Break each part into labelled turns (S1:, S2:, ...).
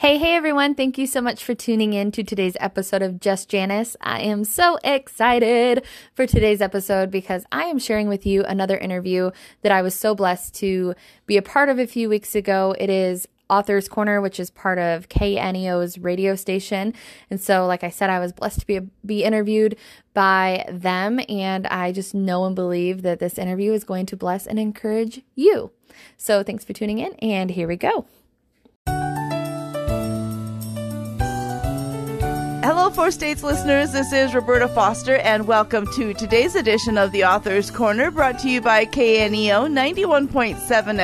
S1: Hey, hey everyone. Thank you so much for tuning in to today's episode of Just Janice. I am so excited for today's episode because I am sharing with you another interview that I was so blessed to be a part of a few weeks ago. It is Authors Corner, which is part of KNEO's radio station. And so, like I said, I was blessed to be, be interviewed by them. And I just know and believe that this interview is going to bless and encourage you. So, thanks for tuning in. And here we go.
S2: Hello, Four States listeners. This is Roberta Foster, and welcome to today's edition of the Author's Corner, brought to you by KNEO 91.7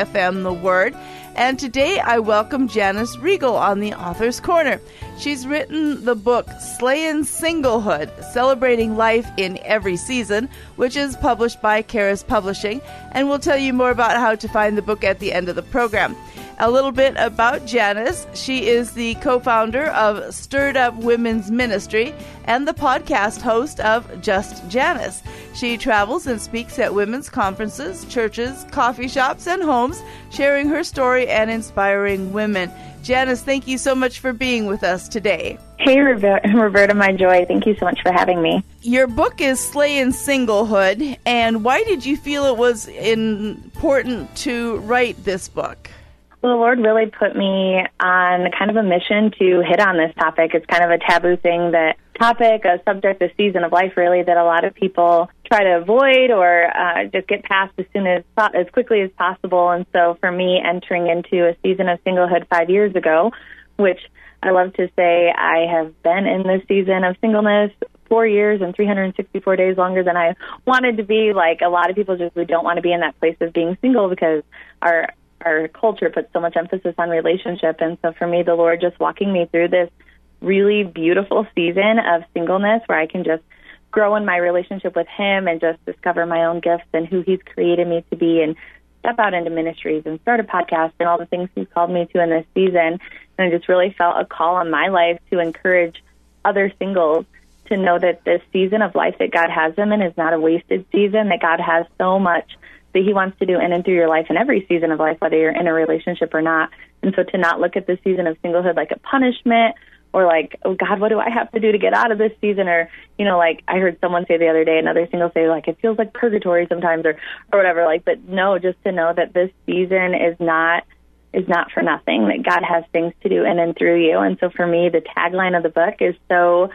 S2: FM The Word. And today I welcome Janice Regal on the Author's Corner. She's written the book Slayin' Singlehood, Celebrating Life in Every Season, which is published by Charis Publishing, and we'll tell you more about how to find the book at the end of the program. A little bit about Janice. She is the co founder of Stirred Up Women's Ministry and the podcast host of Just Janice. She travels and speaks at women's conferences, churches, coffee shops, and homes, sharing her story and inspiring women. Janice, thank you so much for being with us today.
S3: Hey, Roberta, my joy. Thank you so much for having me.
S2: Your book is Slayin' Singlehood, and why did you feel it was important to write this book?
S3: The Lord really put me on kind of a mission to hit on this topic. It's kind of a taboo thing that topic, a subject, a season of life, really, that a lot of people try to avoid or uh, just get past as soon as as quickly as possible. And so, for me, entering into a season of singlehood five years ago, which I love to say I have been in this season of singleness four years and 364 days longer than I wanted to be. Like a lot of people just we don't want to be in that place of being single because our our culture puts so much emphasis on relationship. And so for me, the Lord just walking me through this really beautiful season of singleness where I can just grow in my relationship with Him and just discover my own gifts and who He's created me to be and step out into ministries and start a podcast and all the things He's called me to in this season. And I just really felt a call on my life to encourage other singles to know that this season of life that God has them in is not a wasted season, that God has so much that he wants to do in and through your life in every season of life, whether you're in a relationship or not. And so to not look at the season of singlehood like a punishment or like, oh God, what do I have to do to get out of this season? Or, you know, like I heard someone say the other day, another single say like, it feels like purgatory sometimes or, or whatever. Like, but no, just to know that this season is not, is not for nothing, that God has things to do in and through you. And so for me, the tagline of the book is so,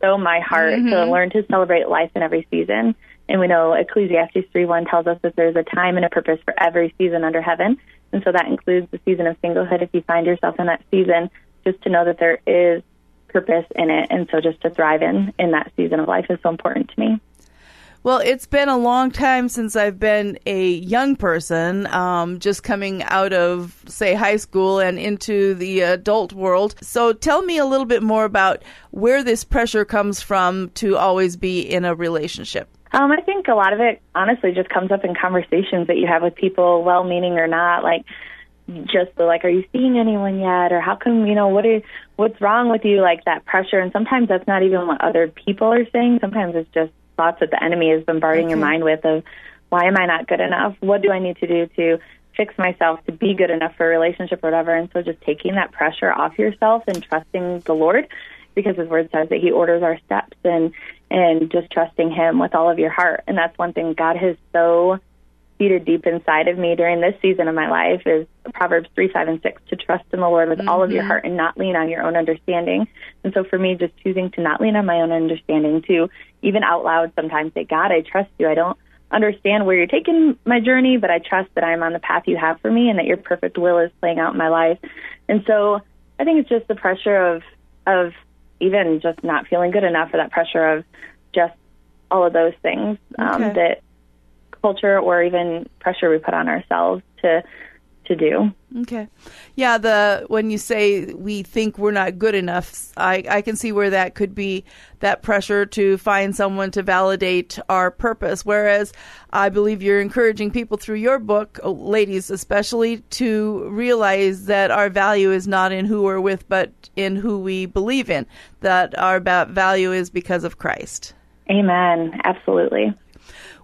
S3: so my heart mm-hmm. to learn to celebrate life in every season. And we know Ecclesiastes 3.1 tells us that there's a time and a purpose for every season under heaven. And so that includes the season of singlehood. If you find yourself in that season, just to know that there is purpose in it. And so just to thrive in, in that season of life is so important to me.
S2: Well, it's been a long time since I've been a young person, um, just coming out of, say, high school and into the adult world. So tell me a little bit more about where this pressure comes from to always be in a relationship.
S3: Um, I think a lot of it honestly just comes up in conversations that you have with people, well meaning or not, like just the, like, are you seeing anyone yet? Or how come, you know, what is, what's wrong with you? Like that pressure. And sometimes that's not even what other people are saying. Sometimes it's just thoughts that the enemy is bombarding okay. your mind with of why am I not good enough? What do I need to do to fix myself to be good enough for a relationship or whatever? And so just taking that pressure off yourself and trusting the Lord because his word says that he orders our steps and and just trusting him with all of your heart. And that's one thing God has so seated deep inside of me during this season of my life is Proverbs 3, 5, and 6 to trust in the Lord with mm-hmm. all of your mm-hmm. heart and not lean on your own understanding. And so for me, just choosing to not lean on my own understanding, to even out loud sometimes say, God, I trust you. I don't understand where you're taking my journey, but I trust that I'm on the path you have for me and that your perfect will is playing out in my life. And so I think it's just the pressure of, of even just not feeling good enough, or that pressure of just all of those things um, okay. that culture or even pressure we put on ourselves to to do.
S2: Okay. Yeah, the when you say we think we're not good enough, I, I can see where that could be that pressure to find someone to validate our purpose. Whereas I believe you're encouraging people through your book, uh, ladies especially, to realize that our value is not in who we're with, but in who we believe in. That our value is because of Christ.
S3: Amen. Absolutely.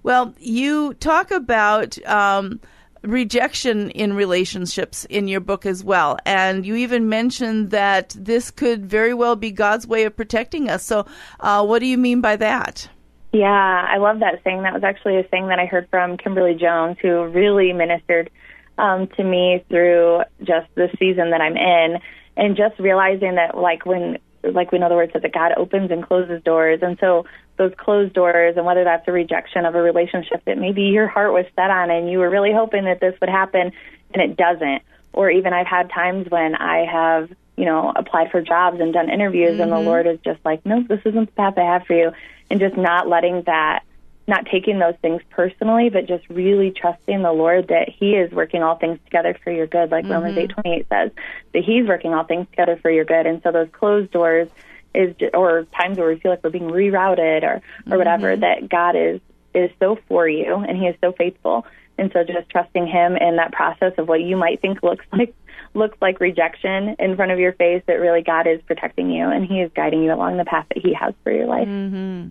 S2: Well, you talk about um, rejection in relationships in your book as well. And you even mentioned that this could very well be God's way of protecting us. So, uh, what do you mean by that?
S3: Yeah, I love that saying. That was actually a saying that I heard from Kimberly Jones, who really ministered um, to me through just the season that I'm in, and just realizing that, like when, like we know the word says that God opens and closes doors, and so those closed doors, and whether that's a rejection of a relationship that maybe your heart was set on, and you were really hoping that this would happen, and it doesn't, or even I've had times when I have you know, applied for jobs and done interviews, mm-hmm. and the mm-hmm. Lord is just like, no, this isn't the path I have for you, and just not letting that, not taking those things personally, but just really trusting the Lord that He is working all things together for your good, like mm-hmm. Romans eight twenty eight says, that He's working all things together for your good, and so those closed doors is, or times where we feel like we're being rerouted or or mm-hmm. whatever, that God is is so for you, and He is so faithful. And so just trusting him in that process of what you might think looks like looks like rejection in front of your face, that really God is protecting you and He is guiding you along the path that He has for your life.
S2: Mm-hmm.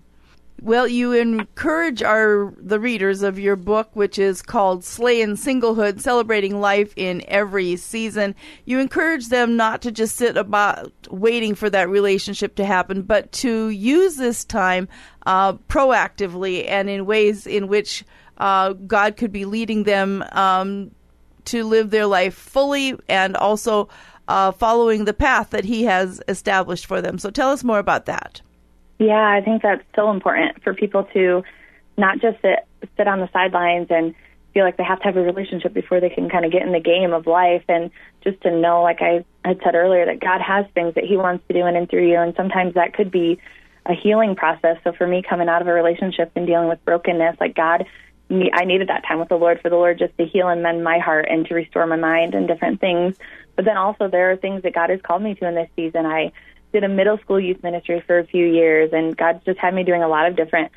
S2: Well, you encourage our the readers of your book, which is called "Slaying Singlehood: Celebrating Life in Every Season." You encourage them not to just sit about waiting for that relationship to happen, but to use this time uh, proactively and in ways in which uh, God could be leading them um, to live their life fully and also uh, following the path that He has established for them. So tell us more about that.
S3: Yeah, I think that's so important for people to not just sit sit on the sidelines and feel like they have to have a relationship before they can kind of get in the game of life and just to know like I had said earlier that God has things that he wants to do in and through you and sometimes that could be a healing process. So for me coming out of a relationship and dealing with brokenness, like God I needed that time with the Lord for the Lord just to heal and mend my heart and to restore my mind and different things. But then also there are things that God has called me to in this season. I did a middle school youth ministry for a few years and God's just had me doing a lot of different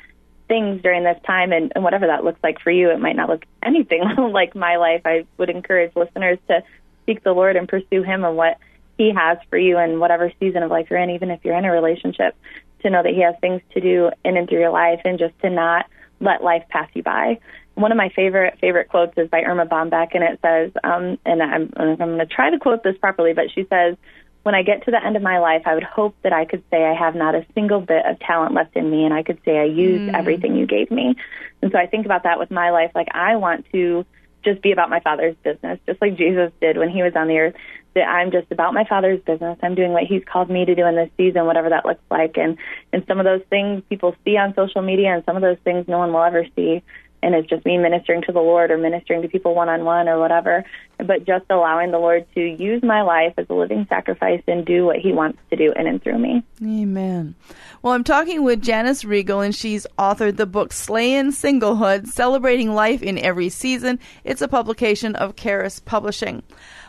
S3: things during this time and, and whatever that looks like for you, it might not look anything like my life. I would encourage listeners to seek the Lord and pursue him and what he has for you in whatever season of life you're in, even if you're in a relationship, to know that he has things to do in and through your life and just to not let life pass you by. One of my favorite favorite quotes is by Erma Bombeck, and it says, um, and I'm, I'm going to try to quote this properly, but she says, "When I get to the end of my life, I would hope that I could say I have not a single bit of talent left in me, and I could say I used mm. everything you gave me." And so I think about that with my life. Like I want to just be about my Father's business, just like Jesus did when he was on the earth that I'm just about my father's business. I'm doing what he's called me to do in this season, whatever that looks like. And and some of those things people see on social media, and some of those things no one will ever see. And it's just me ministering to the Lord or ministering to people one on one or whatever. But just allowing the Lord to use my life as a living sacrifice and do what He wants to do in and through me.
S2: Amen. Well, I'm talking with Janice Regal, and she's authored the book Slaying Singlehood Celebrating Life in Every Season. It's a publication of Charis Publishing.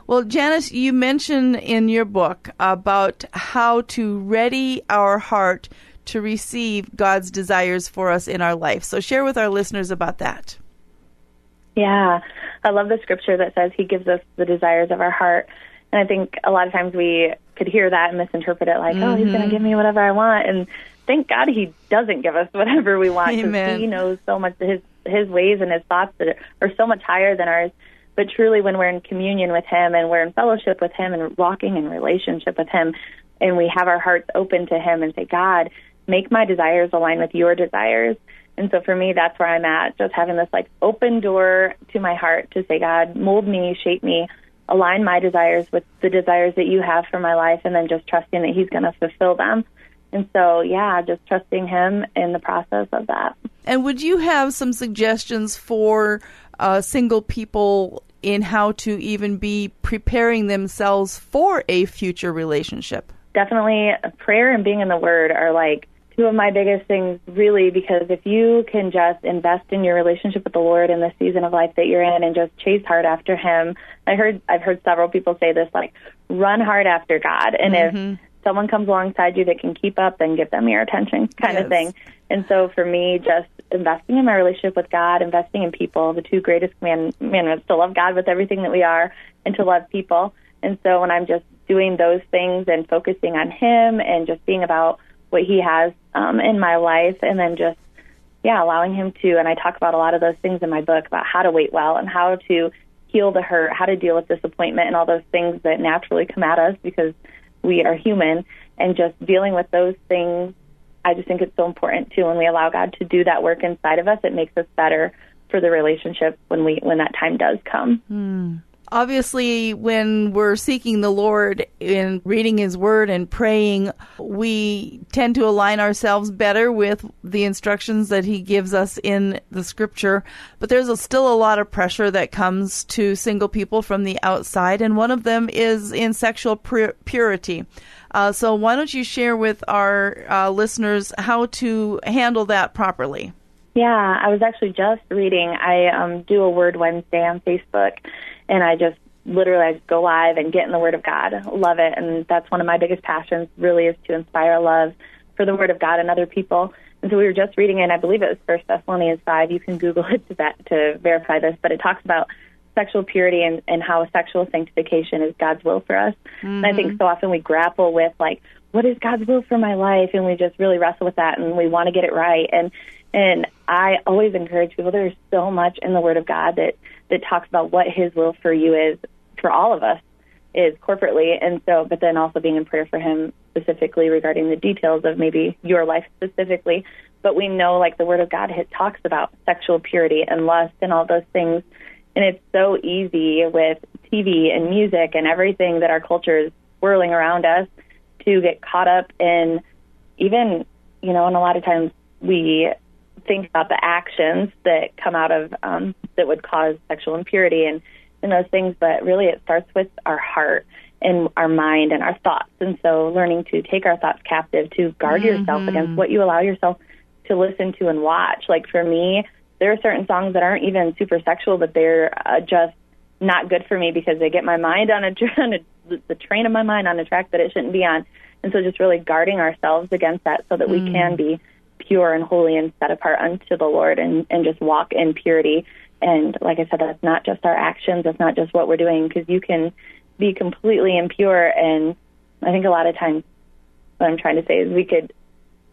S2: Well, Janice, you mentioned in your book about how to ready our heart to receive God's desires for us in our life. So share with our listeners about that.
S3: Yeah, I love the scripture that says He gives us the desires of our heart. And I think a lot of times we could hear that and misinterpret it like, mm-hmm. oh, He's going to give me whatever I want. And thank God He doesn't give us whatever we want because He knows so much His His ways and His thoughts that are so much higher than ours. But truly, when we're in communion with Him and we're in fellowship with Him and walking in relationship with Him, and we have our hearts open to Him and say, God, make my desires align with your desires. And so for me, that's where I'm at, just having this like open door to my heart to say, God, mold me, shape me, align my desires with the desires that you have for my life, and then just trusting that He's going to fulfill them. And so, yeah, just trusting Him in the process of that.
S2: And would you have some suggestions for uh, single people in how to even be preparing themselves for a future relationship?
S3: Definitely, prayer and being in the Word are like two of my biggest things, really, because if you can just invest in your relationship with the Lord in the season of life that you're in and just chase hard after Him, I heard I've heard several people say this, like run hard after God, and mm-hmm. if someone comes alongside you that can keep up, then give them your attention, kind yes. of thing. And so for me, just investing in my relationship with God, investing in people, the two greatest commandments to love God with everything that we are and to love people. And so when I'm just doing those things and focusing on Him and just being about what He has um, in my life, and then just yeah, allowing Him to. And I talk about a lot of those things in my book about how to wait well and how to heal the hurt, how to deal with disappointment, and all those things that naturally come at us because we are human, and just dealing with those things. I just think it's so important too. When we allow God to do that work inside of us, it makes us better for the relationship when we when that time does come.
S2: Mm obviously when we're seeking the lord in reading his word and praying we tend to align ourselves better with the instructions that he gives us in the scripture. But there's a, still a lot of pressure that comes to single people from the outside and one of them is in sexual purity. Uh, so why don't you share with our uh, listeners how to handle that properly?
S3: Yeah, I was actually just reading. I um, do a Word Wednesday on Facebook, and I just literally I go live and get in the Word of God. Love it, and that's one of my biggest passions. Really, is to inspire love for the Word of God and other people. And so we were just reading it. And I believe it was First Thessalonians five. You can Google it to that to verify this, but it talks about sexual purity and, and how sexual sanctification is God's will for us. Mm-hmm. And I think mm-hmm. so often we grapple with like, what is God's will for my life? And we just really wrestle with that and we want to get it right. And and I always encourage people there's so much in the Word of God that, that talks about what His will for you is for all of us is corporately. And so but then also being in prayer for him specifically regarding the details of maybe your life specifically. But we know like the word of god it talks about sexual purity and lust and all those things. And it's so easy with tv and music and everything that our culture is swirling around us to get caught up in even you know and a lot of times we think about the actions that come out of um, that would cause sexual impurity and and those things, but really it starts with our heart and our mind and our thoughts. And so learning to take our thoughts captive, to guard mm-hmm. yourself against what you allow yourself to listen to and watch. Like for me, there are certain songs that aren't even super sexual, but they're uh, just not good for me because they get my mind on a, on a the train of my mind on a track that it shouldn't be on. And so just really guarding ourselves against that so that mm. we can be pure and holy and set apart unto the Lord and, and just walk in purity. And like I said, that's not just our actions, that's not just what we're doing, because you can be completely impure. And I think a lot of times what I'm trying to say is we could,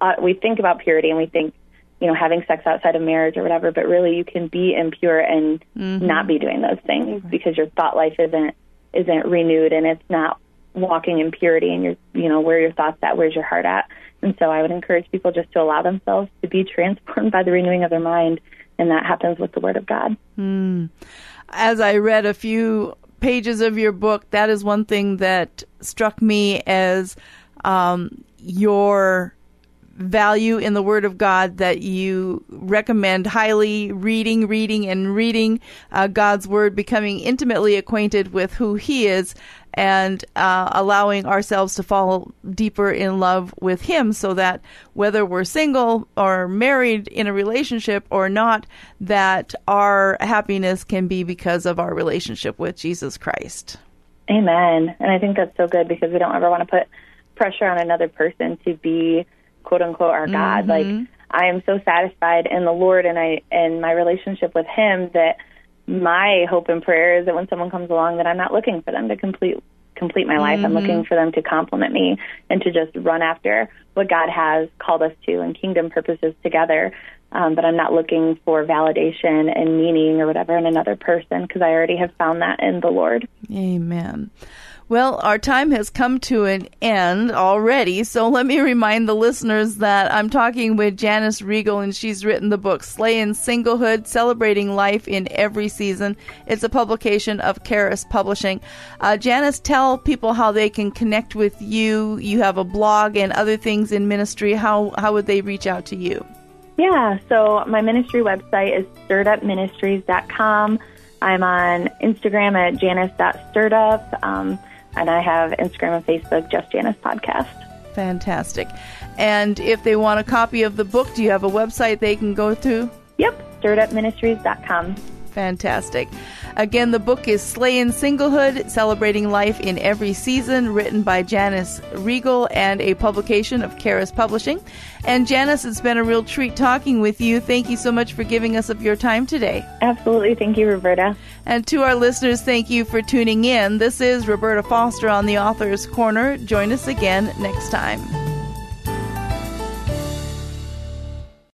S3: uh, we think about purity and we think, you know, having sex outside of marriage or whatever, but really you can be impure and mm-hmm. not be doing those things because your thought life isn't isn't renewed and it's not walking in purity and you're you know where your thoughts at where's your heart at and so I would encourage people just to allow themselves to be transformed by the renewing of their mind, and that happens with the Word of God.
S2: Mm. As I read a few pages of your book, that is one thing that struck me as um, your value in the Word of God that you recommend highly reading, reading, and reading uh, God's Word, becoming intimately acquainted with who He is, and uh, allowing ourselves to fall deeper in love with Him so that whether we're single or married in a relationship or not, that our happiness can be because of our relationship with Jesus Christ.
S3: Amen. And I think that's so good because we don't ever want to put pressure on another person to be quote unquote our God. Mm-hmm. Like I am so satisfied in the Lord and I and my relationship with Him that my hope and prayer is that when someone comes along that I'm not looking for them to complete complete my life. Mm-hmm. I'm looking for them to complement me and to just run after what God has called us to and kingdom purposes together. Um, but I'm not looking for validation and meaning or whatever in another person because I already have found that in the Lord.
S2: Amen. Well, our time has come to an end already, so let me remind the listeners that I'm talking with Janice Regal, and she's written the book Slaying Singlehood Celebrating Life in Every Season. It's a publication of Charis Publishing. Uh, Janice, tell people how they can connect with you. You have a blog and other things in ministry. How, how would they reach out to you?
S3: Yeah, so my ministry website is stirredupministries.com. I'm on Instagram at janice.stirredup. Um, and I have Instagram and Facebook, Just Janice Podcast.
S2: Fantastic. And if they want a copy of the book, do you have a website they can go to?
S3: Yep, stirredupministries.com.
S2: Fantastic. Again, the book is Slaying Singlehood, Celebrating Life in Every Season, written by Janice Regal and a publication of Charis Publishing. And Janice, it's been a real treat talking with you. Thank you so much for giving us of your time today.
S3: Absolutely. Thank you, Roberta.
S2: And to our listeners, thank you for tuning in. This is Roberta Foster on the Author's Corner. Join us again next time.